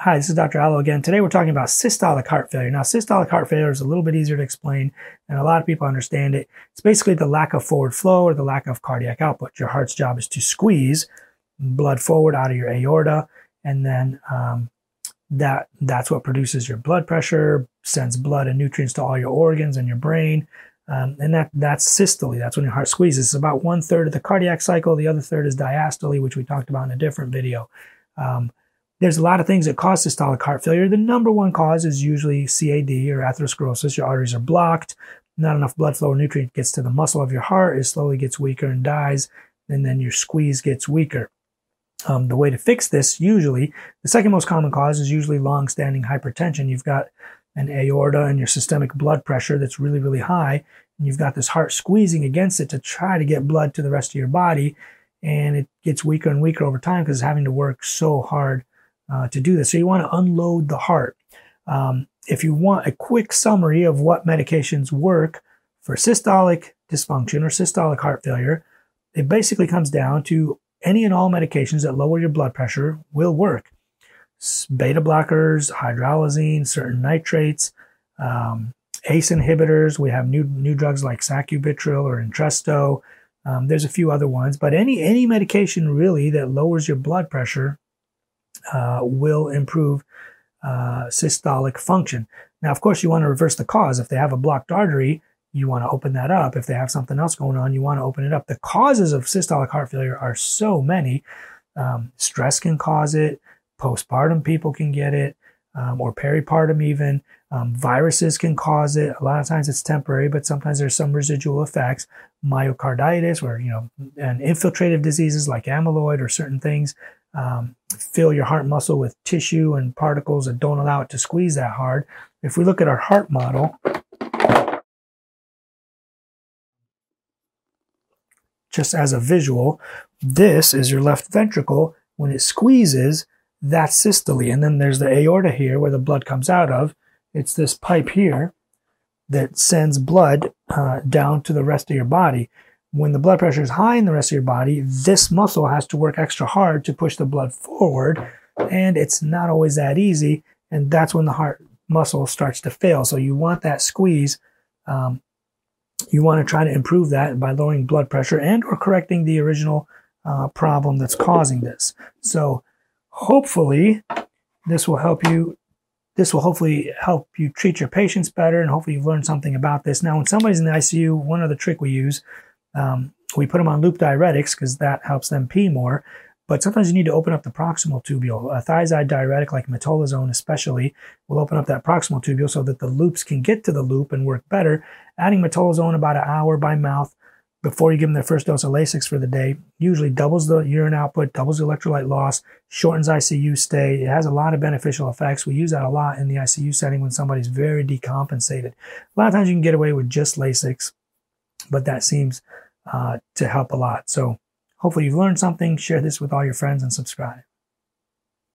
Hi, this is Dr. Alo again. Today we're talking about systolic heart failure. Now, systolic heart failure is a little bit easier to explain, and a lot of people understand it. It's basically the lack of forward flow or the lack of cardiac output. Your heart's job is to squeeze blood forward out of your aorta, and then um, that that's what produces your blood pressure, sends blood and nutrients to all your organs and your brain. Um, and that that's systole. That's when your heart squeezes. It's about one third of the cardiac cycle. The other third is diastole, which we talked about in a different video. Um, there's a lot of things that cause systolic heart failure. The number one cause is usually CAD or atherosclerosis. Your arteries are blocked. Not enough blood flow or nutrient gets to the muscle of your heart. It slowly gets weaker and dies. And then your squeeze gets weaker. Um, the way to fix this, usually, the second most common cause is usually long-standing hypertension. You've got an aorta and your systemic blood pressure that's really, really high. And you've got this heart squeezing against it to try to get blood to the rest of your body. And it gets weaker and weaker over time because it's having to work so hard uh, to do this. So you want to unload the heart. Um, if you want a quick summary of what medications work for systolic dysfunction or systolic heart failure, it basically comes down to any and all medications that lower your blood pressure will work. Beta blockers, hydralazine, certain nitrates, um, ACE inhibitors. We have new new drugs like sacubitril or Entresto. Um, there's a few other ones, but any any medication really that lowers your blood pressure uh, will improve uh, systolic function. Now, of course, you want to reverse the cause. If they have a blocked artery, you want to open that up. If they have something else going on, you want to open it up. The causes of systolic heart failure are so many. Um, stress can cause it. Postpartum people can get it, um, or peripartum even. Um, viruses can cause it. A lot of times it's temporary, but sometimes there's some residual effects. Myocarditis, or you know, and infiltrative diseases like amyloid or certain things um, fill your heart muscle with tissue and particles that don't allow it to squeeze that hard. If we look at our heart model, just as a visual, this is your left ventricle. When it squeezes, that's systole. And then there's the aorta here where the blood comes out of. It's this pipe here that sends blood uh, down to the rest of your body when the blood pressure is high in the rest of your body, this muscle has to work extra hard to push the blood forward. And it's not always that easy. And that's when the heart muscle starts to fail. So you want that squeeze. Um, you want to try to improve that by lowering blood pressure and or correcting the original uh, problem that's causing this. So hopefully this will help you. This will hopefully help you treat your patients better and hopefully you've learned something about this. Now, when somebody's in the ICU, one other trick we use um, we put them on loop diuretics because that helps them pee more. But sometimes you need to open up the proximal tubule. A thiazide diuretic like metolazone especially will open up that proximal tubule so that the loops can get to the loop and work better. Adding metolazone about an hour by mouth before you give them their first dose of Lasix for the day usually doubles the urine output, doubles the electrolyte loss, shortens ICU stay. It has a lot of beneficial effects. We use that a lot in the ICU setting when somebody's very decompensated. A lot of times you can get away with just Lasix, but that seems uh, to help a lot. So hopefully you've learned something. Share this with all your friends and subscribe.